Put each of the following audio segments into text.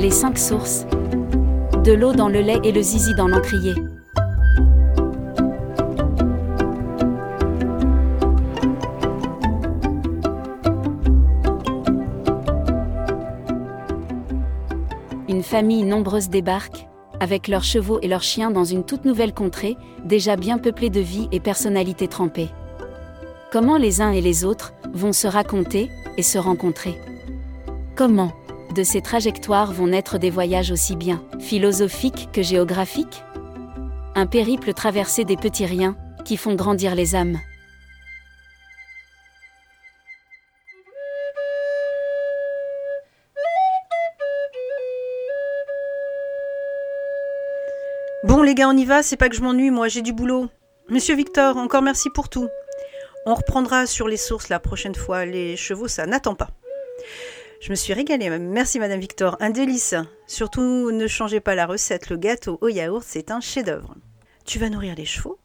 Les cinq sources. De l'eau dans le lait et le zizi dans l'encrier. Une famille nombreuse débarque, avec leurs chevaux et leurs chiens dans une toute nouvelle contrée, déjà bien peuplée de vie et personnalités trempées. Comment les uns et les autres vont se raconter et se rencontrer? Comment? De ces trajectoires vont naître des voyages aussi bien philosophiques que géographiques Un périple traversé des petits riens qui font grandir les âmes. Bon les gars, on y va, c'est pas que je m'ennuie, moi j'ai du boulot. Monsieur Victor, encore merci pour tout. On reprendra sur les sources la prochaine fois, les chevaux ça n'attend pas. Je me suis régalée, merci Madame Victor, un délice. Surtout ne changez pas la recette, le gâteau au yaourt c'est un chef-d'œuvre. Tu vas nourrir les chevaux?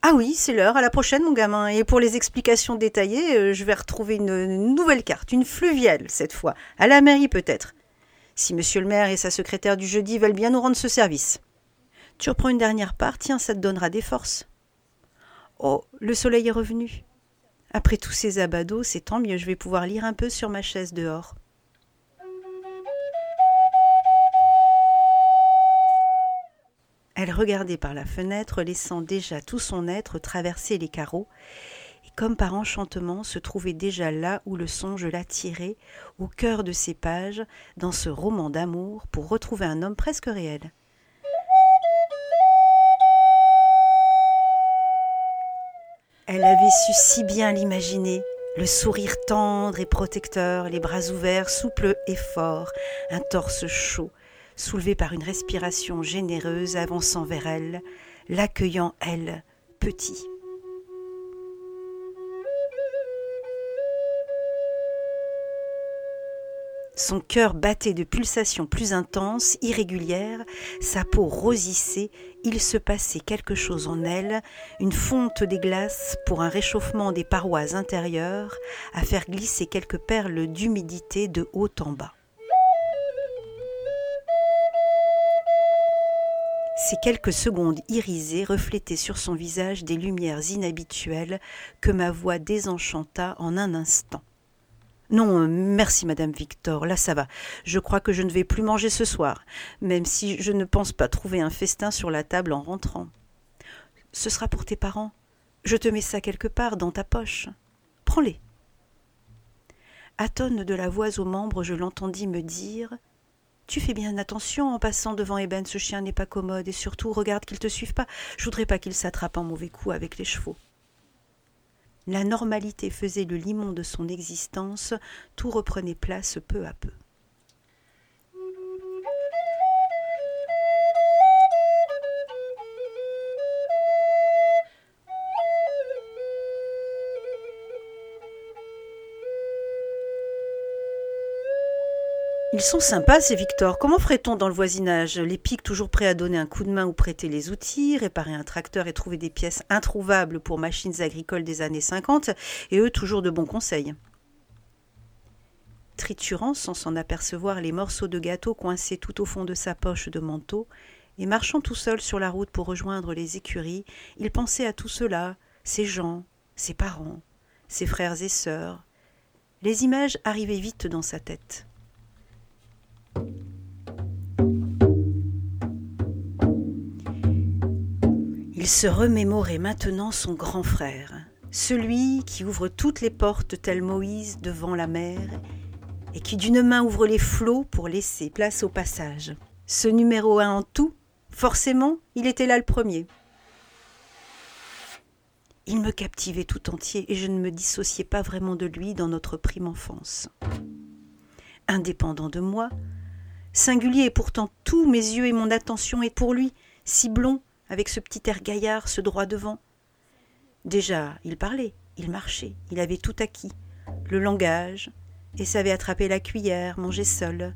Ah oui, c'est l'heure, à la prochaine mon gamin. Et pour les explications détaillées, euh, je vais retrouver une, nouvelle carte, une fluviale cette fois, à la mairie peut-être. Si monsieur le maire et sa secrétaire du jeudi veulent bien nous rendre ce service. Tu reprends une dernière part, tiens, ça te donnera des forces. Oh, le soleil est revenu. Après tous ces abados, c'est tant mieux, je vais pouvoir lire un peu sur ma chaise dehors. Elle regardait par la fenêtre, laissant déjà tout son être traverser les carreaux, et comme par enchantement se trouvait déjà là où le songe l'attirait, au cœur de ses pages, dans ce roman d'amour, pour retrouver un homme presque réel. Elle avait su si bien l'imaginer, le sourire tendre et protecteur, les bras ouverts, souples et forts, un torse chaud, soulevé par une respiration généreuse avançant vers elle, l'accueillant elle, petit. Son cœur battait de pulsations plus intenses, irrégulières, sa peau rosissait, il se passait quelque chose en elle, une fonte des glaces pour un réchauffement des parois intérieures, à faire glisser quelques perles d'humidité de haut en bas. Ces quelques secondes irisées reflétaient sur son visage des lumières inhabituelles que ma voix désenchanta en un instant. Non, euh, merci, Madame Victor, là ça va. Je crois que je ne vais plus manger ce soir, même si je ne pense pas trouver un festin sur la table en rentrant. Ce sera pour tes parents. Je te mets ça quelque part dans ta poche. Prends-les. Atone de la voix aux membres, je l'entendis me dire tu fais bien attention en passant devant Eben, ce chien n'est pas commode, et surtout regarde qu'il te suive pas. Je voudrais pas qu'il s'attrape un mauvais coup avec les chevaux. La normalité faisait le limon de son existence, tout reprenait place peu à peu. Ils sont sympas, ces Victor. Comment ferait-on dans le voisinage? Les pics toujours prêts à donner un coup de main ou prêter les outils, réparer un tracteur et trouver des pièces introuvables pour machines agricoles des années 50, et eux toujours de bons conseils? Triturant sans s'en apercevoir les morceaux de gâteau coincés tout au fond de sa poche de manteau, et marchant tout seul sur la route pour rejoindre les écuries, il pensait à tout cela, ses gens, ses parents, ses frères et sœurs. Les images arrivaient vite dans sa tête. Se remémorait maintenant son grand frère, celui qui ouvre toutes les portes tel Moïse devant la mer, et qui d'une main ouvre les flots pour laisser place au passage. Ce numéro un en tout, forcément, il était là le premier. Il me captivait tout entier et je ne me dissociais pas vraiment de lui dans notre prime enfance. Indépendant de moi, singulier et pourtant tous mes yeux et mon attention est pour lui, si blond, avec ce petit air gaillard, ce droit devant. Déjà, il parlait, il marchait, il avait tout acquis, le langage, et savait attraper la cuillère, manger seul.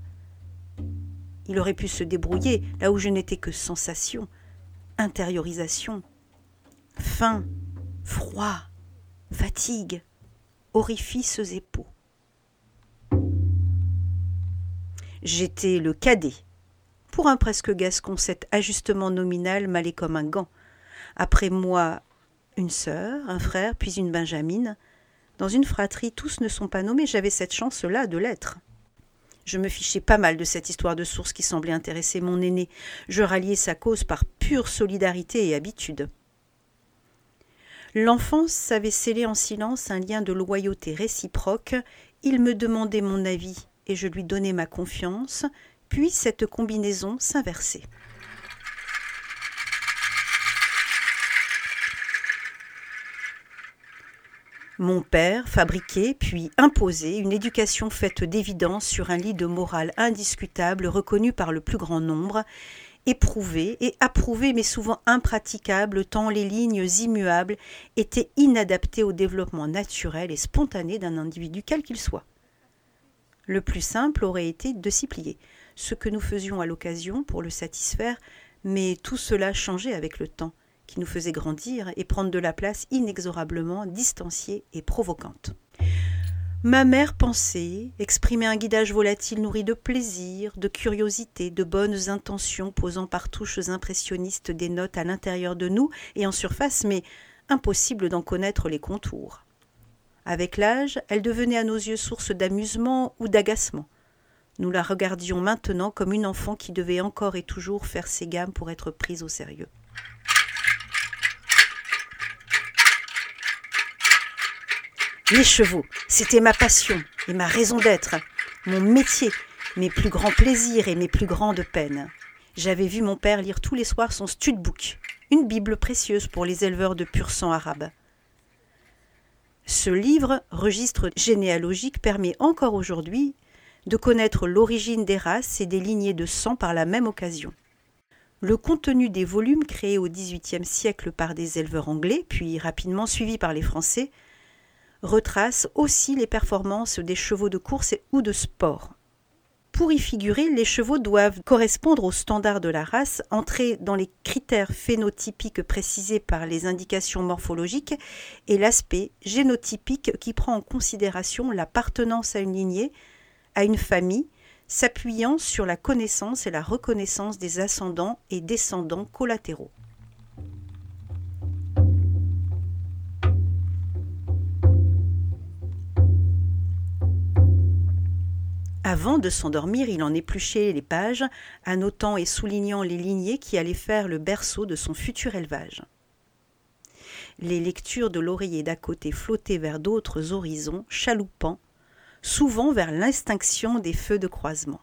Il aurait pu se débrouiller là où je n'étais que sensation, intériorisation, faim, froid, fatigue, orifices et peaux. J'étais le cadet. Pour un presque gascon, cet ajustement nominal m'allait comme un gant. Après moi, une sœur, un frère, puis une benjamine. Dans une fratrie, tous ne sont pas nommés, j'avais cette chance-là de l'être. Je me fichais pas mal de cette histoire de source qui semblait intéresser mon aîné. Je ralliais sa cause par pure solidarité et habitude. L'enfance avait scellé en silence un lien de loyauté réciproque. Il me demandait mon avis et je lui donnais ma confiance, puis cette combinaison s'inversait. Mon père fabriquait, puis imposait une éducation faite d'évidence sur un lit de morale indiscutable reconnu par le plus grand nombre, éprouvé et approuvé mais souvent impraticable tant les lignes immuables étaient inadaptées au développement naturel et spontané d'un individu quel qu'il soit. Le plus simple aurait été de s'y plier, ce que nous faisions à l'occasion pour le satisfaire, mais tout cela changeait avec le temps, qui nous faisait grandir et prendre de la place inexorablement distanciée et provocante. Ma mère pensait, exprimait un guidage volatile nourri de plaisir, de curiosité, de bonnes intentions, posant par touches impressionnistes des notes à l'intérieur de nous et en surface, mais impossible d'en connaître les contours. Avec l'âge, elle devenait à nos yeux source d'amusement ou d'agacement. Nous la regardions maintenant comme une enfant qui devait encore et toujours faire ses gammes pour être prise au sérieux. Les chevaux, c'était ma passion et ma raison d'être, mon métier, mes plus grands plaisirs et mes plus grandes peines. J'avais vu mon père lire tous les soirs son studbook, une Bible précieuse pour les éleveurs de pur sang arabe. Ce livre, registre généalogique, permet encore aujourd'hui de connaître l'origine des races et des lignées de sang par la même occasion. Le contenu des volumes créés au XVIIIe siècle par des éleveurs anglais, puis rapidement suivis par les Français, retrace aussi les performances des chevaux de course ou de sport. Pour y figurer, les chevaux doivent correspondre aux standards de la race, entrer dans les critères phénotypiques précisés par les indications morphologiques et l'aspect génotypique qui prend en considération l'appartenance à une lignée, à une famille, s'appuyant sur la connaissance et la reconnaissance des ascendants et descendants collatéraux. Avant de s'endormir, il en épluchait les pages, annotant et soulignant les lignées qui allaient faire le berceau de son futur élevage. Les lectures de l'oreiller d'à côté flottaient vers d'autres horizons, chaloupant, souvent vers l'extinction des feux de croisement.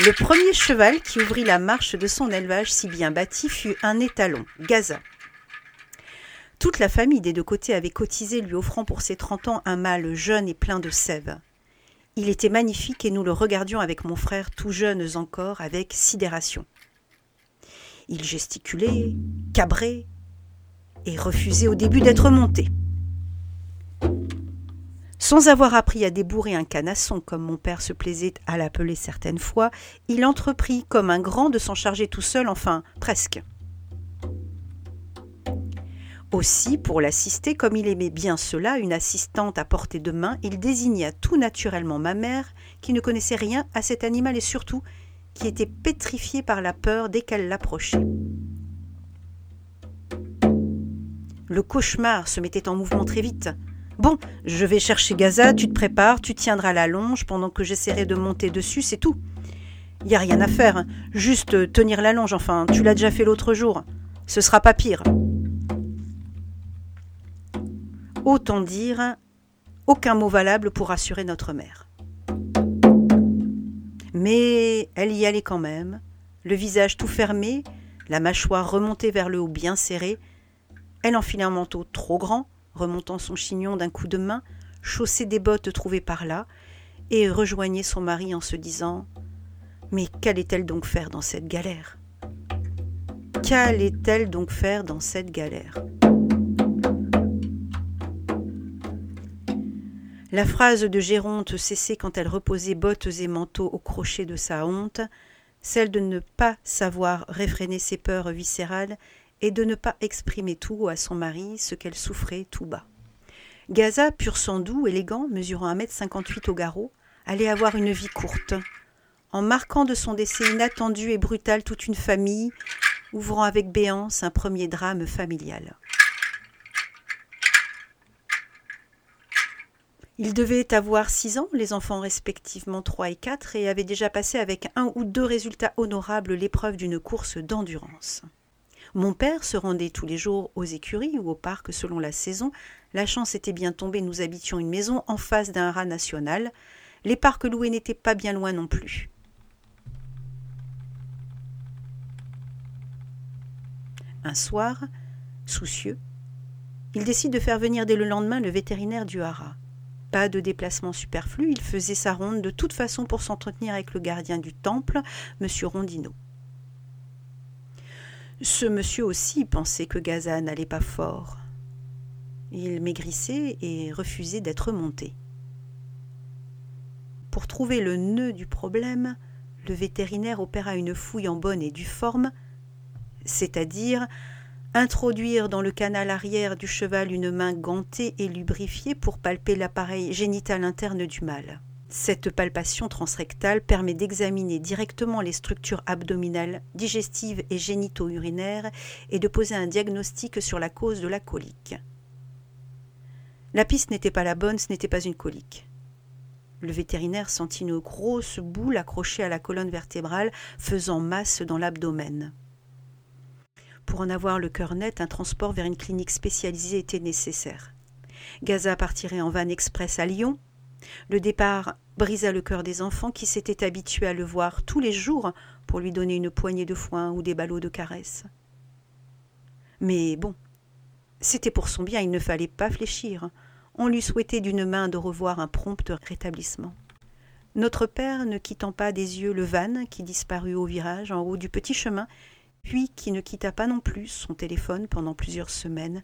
Le premier cheval qui ouvrit la marche de son élevage si bien bâti fut un étalon, Gaza. Toute la famille des deux côtés avait cotisé lui offrant pour ses trente ans un mâle jeune et plein de sève. Il était magnifique et nous le regardions avec mon frère, tout jeunes encore, avec sidération. Il gesticulait, cabrait et refusait au début d'être monté. Sans avoir appris à débourrer un canasson, comme mon père se plaisait à l'appeler certaines fois, il entreprit comme un grand de s'en charger tout seul, enfin presque. Aussi, pour l'assister, comme il aimait bien cela, une assistante à portée de main, il désigna tout naturellement ma mère, qui ne connaissait rien à cet animal et surtout qui était pétrifiée par la peur dès qu'elle l'approchait. Le cauchemar se mettait en mouvement très vite. Bon, je vais chercher Gaza, tu te prépares, tu tiendras la longe pendant que j'essaierai de monter dessus, c'est tout. Il Y a rien à faire, hein. juste tenir la longe, enfin, tu l'as déjà fait l'autre jour. Ce sera pas pire. Autant dire, aucun mot valable pour rassurer notre mère. Mais elle y allait quand même, le visage tout fermé, la mâchoire remontée vers le haut bien serrée. Elle enfilait un manteau trop grand, remontant son chignon d'un coup de main, chaussait des bottes trouvées par là, et rejoignait son mari en se disant Mais qu'allait-elle donc faire dans cette galère? Qu'allait-elle donc faire dans cette galère? La phrase de Géronte cessait quand elle reposait bottes et manteaux au crochet de sa honte. celle de ne pas savoir réfréner ses peurs viscérales et de ne pas exprimer tout à son mari ce qu'elle souffrait tout bas. Gaza, pur sang doux, élégant, mesurant 1m58 au garrot, allait avoir une vie courte, en marquant de son décès inattendu et brutal toute une famille, ouvrant avec béance un premier drame familial. Ils devaient avoir six ans, les enfants respectivement trois et quatre, et avaient déjà passé avec un ou deux résultats honorables l'épreuve d'une course d'endurance. Mon père se rendait tous les jours aux écuries ou au parc selon la saison. La chance était bien tombée, nous habitions une maison en face d'un rat national. Les parcs loués n'étaient pas bien loin non plus. Un soir, soucieux, il décide de faire venir dès le lendemain le vétérinaire du haras. Pas de déplacement superflu, il faisait sa ronde de toute façon pour s'entretenir avec le gardien du temple, M. Rondineau. Ce monsieur aussi pensait que Gaza n'allait pas fort. Il maigrissait et refusait d'être monté. Pour trouver le nœud du problème, le vétérinaire opéra une fouille en bonne et due forme, c'est-à-dire introduire dans le canal arrière du cheval une main gantée et lubrifiée pour palper l'appareil génital interne du mâle. Cette palpation transrectale permet d'examiner directement les structures abdominales, digestives et génito-urinaires et de poser un diagnostic sur la cause de la colique. La piste n'était pas la bonne, ce n'était pas une colique. Le vétérinaire sentit une grosse boule accrochée à la colonne vertébrale, faisant masse dans l'abdomen. Pour en avoir le cœur net, un transport vers une clinique spécialisée était nécessaire. Gaza partirait en van express à Lyon. Le départ brisa le cœur des enfants qui s'étaient habitués à le voir tous les jours pour lui donner une poignée de foin ou des ballots de caresses. Mais bon, c'était pour son bien, il ne fallait pas fléchir. On lui souhaitait d'une main de revoir un prompt rétablissement. Notre père, ne quittant pas des yeux le van qui disparut au virage en haut du petit chemin, puis qui ne quitta pas non plus son téléphone pendant plusieurs semaines,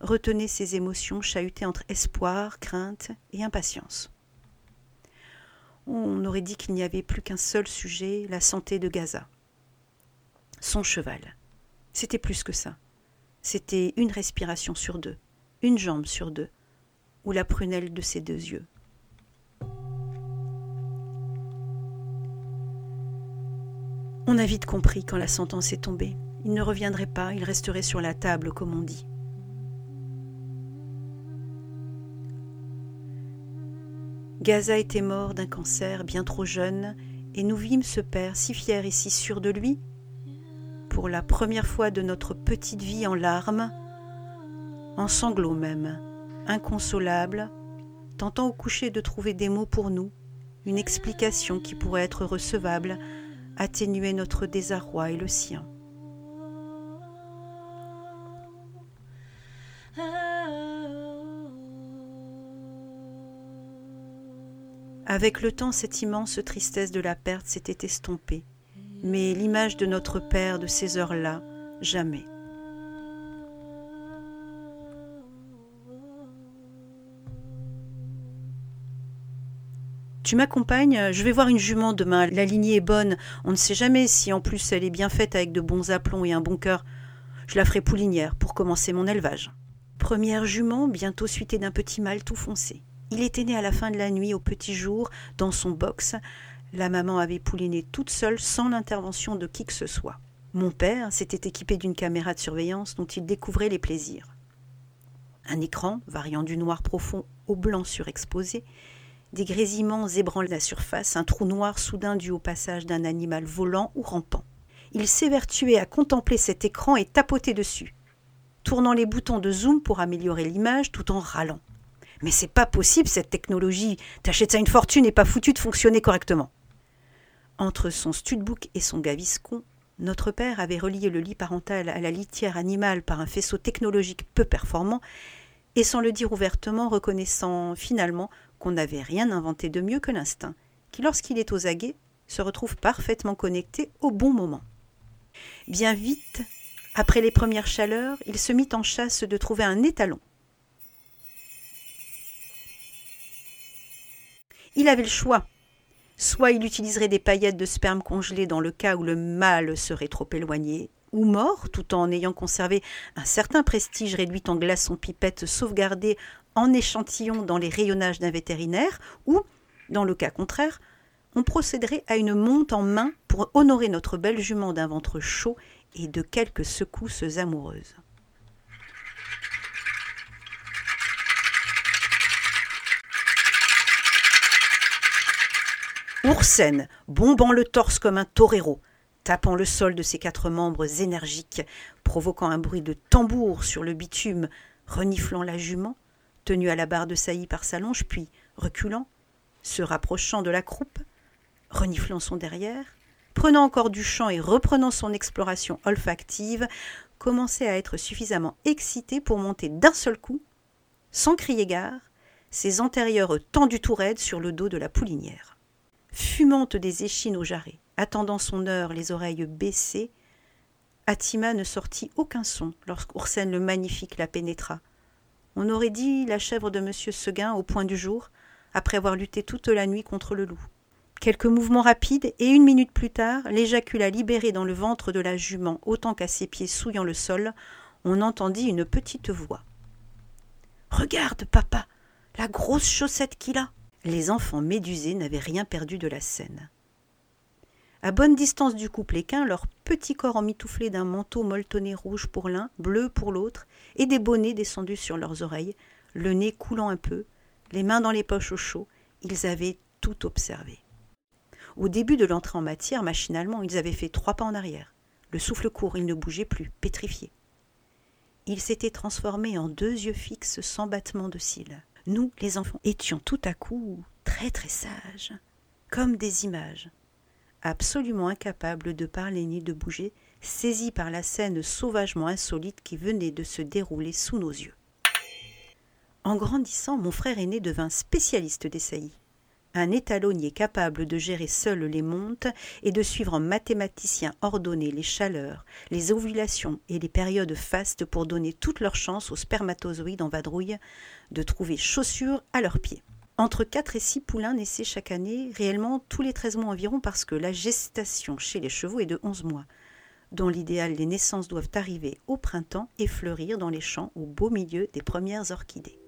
retenait ses émotions chahutées entre espoir, crainte et impatience. On aurait dit qu'il n'y avait plus qu'un seul sujet, la santé de Gaza. Son cheval. C'était plus que ça. C'était une respiration sur deux, une jambe sur deux, ou la prunelle de ses deux yeux. On a vite compris quand la sentence est tombée. Il ne reviendrait pas, il resterait sur la table, comme on dit. Gaza était mort d'un cancer bien trop jeune, et nous vîmes ce père si fier et si sûr de lui, pour la première fois de notre petite vie en larmes, en sanglots même, inconsolable, tentant au coucher de trouver des mots pour nous, une explication qui pourrait être recevable atténuer notre désarroi et le sien. Avec le temps, cette immense tristesse de la perte s'était estompée, mais l'image de notre Père de ces heures-là, jamais. Tu m'accompagnes, je vais voir une jument demain. La lignée est bonne. On ne sait jamais si en plus elle est bien faite avec de bons aplombs et un bon cœur. Je la ferai poulinière pour commencer mon élevage. Première jument, bientôt suitée d'un petit mâle tout foncé. Il était né à la fin de la nuit, au petit jour, dans son box. La maman avait pouliné toute seule, sans l'intervention de qui que ce soit. Mon père s'était équipé d'une caméra de surveillance dont il découvrait les plaisirs. Un écran, variant du noir profond au blanc surexposé, des grésillements zébrant la surface, un trou noir soudain dû au passage d'un animal volant ou rampant. Il s'évertuait à contempler cet écran et tapoter dessus, tournant les boutons de zoom pour améliorer l'image tout en râlant. Mais c'est pas possible cette technologie, t'achètes ça une fortune et pas foutu de fonctionner correctement. Entre son studbook et son gaviscon, notre père avait relié le lit parental à la litière animale par un faisceau technologique peu performant, et sans le dire ouvertement, reconnaissant finalement qu'on n'avait rien inventé de mieux que l'instinct, qui lorsqu'il est aux aguets se retrouve parfaitement connecté au bon moment. Bien vite, après les premières chaleurs, il se mit en chasse de trouver un étalon. Il avait le choix, Soit il utiliserait des paillettes de sperme congelées dans le cas où le mâle serait trop éloigné, ou mort, tout en ayant conservé un certain prestige réduit en glaçons pipette sauvegardé en échantillon dans les rayonnages d'un vétérinaire, ou, dans le cas contraire, on procéderait à une monte en main pour honorer notre belle jument d'un ventre chaud et de quelques secousses amoureuses. Oursen, bombant le torse comme un torero, tapant le sol de ses quatre membres énergiques, provoquant un bruit de tambour sur le bitume, reniflant la jument, tenue à la barre de saillie par sa longe, puis reculant, se rapprochant de la croupe, reniflant son derrière, prenant encore du champ et reprenant son exploration olfactive, commençait à être suffisamment excité pour monter d'un seul coup, sans crier gare, ses antérieurs tendus tout raides sur le dos de la poulinière fumante des échines au jarret, attendant son heure, les oreilles baissées, Atima ne sortit aucun son lorsqu'Oursène le magnifique la pénétra. On aurait dit la chèvre de M. Seguin au point du jour, après avoir lutté toute la nuit contre le loup. Quelques mouvements rapides, et une minute plus tard, l'éjacula libéré dans le ventre de la jument autant qu'à ses pieds souillant le sol, on entendit une petite voix. Regarde, papa, la grosse chaussette qu'il a. Les enfants médusés n'avaient rien perdu de la scène. À bonne distance du couple équin, leur petit corps emmitouflé d'un manteau molletonné rouge pour l'un, bleu pour l'autre, et des bonnets descendus sur leurs oreilles, le nez coulant un peu, les mains dans les poches au chaud, ils avaient tout observé. Au début de l'entrée en matière, machinalement, ils avaient fait trois pas en arrière. Le souffle court, ils ne bougeaient plus, pétrifiés. Ils s'étaient transformés en deux yeux fixes sans battement de cils nous, les enfants, étions tout à coup très très sages, comme des images, absolument incapables de parler ni de bouger, saisis par la scène sauvagement insolite qui venait de se dérouler sous nos yeux. En grandissant, mon frère aîné devint spécialiste des saillies un étalonnier capable de gérer seul les montes et de suivre en mathématicien ordonné les chaleurs, les ovulations et les périodes fastes pour donner toute leur chance aux spermatozoïdes en vadrouille de trouver chaussures à leurs pieds. Entre 4 et 6 poulains naissaient chaque année, réellement tous les 13 mois environ, parce que la gestation chez les chevaux est de 11 mois. Dans l'idéal, les naissances doivent arriver au printemps et fleurir dans les champs au beau milieu des premières orchidées.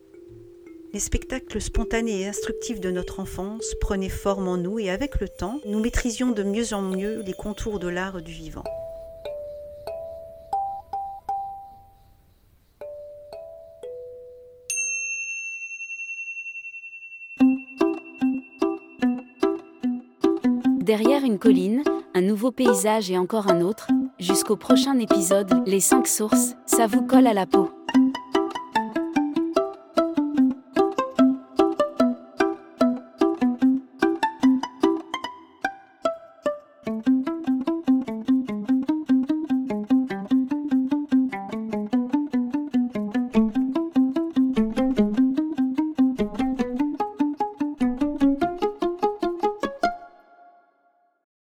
Les spectacles spontanés et instructifs de notre enfance prenaient forme en nous et avec le temps, nous maîtrisions de mieux en mieux les contours de l'art du vivant. Derrière une colline, un nouveau paysage et encore un autre, jusqu'au prochain épisode, les cinq sources, ça vous colle à la peau.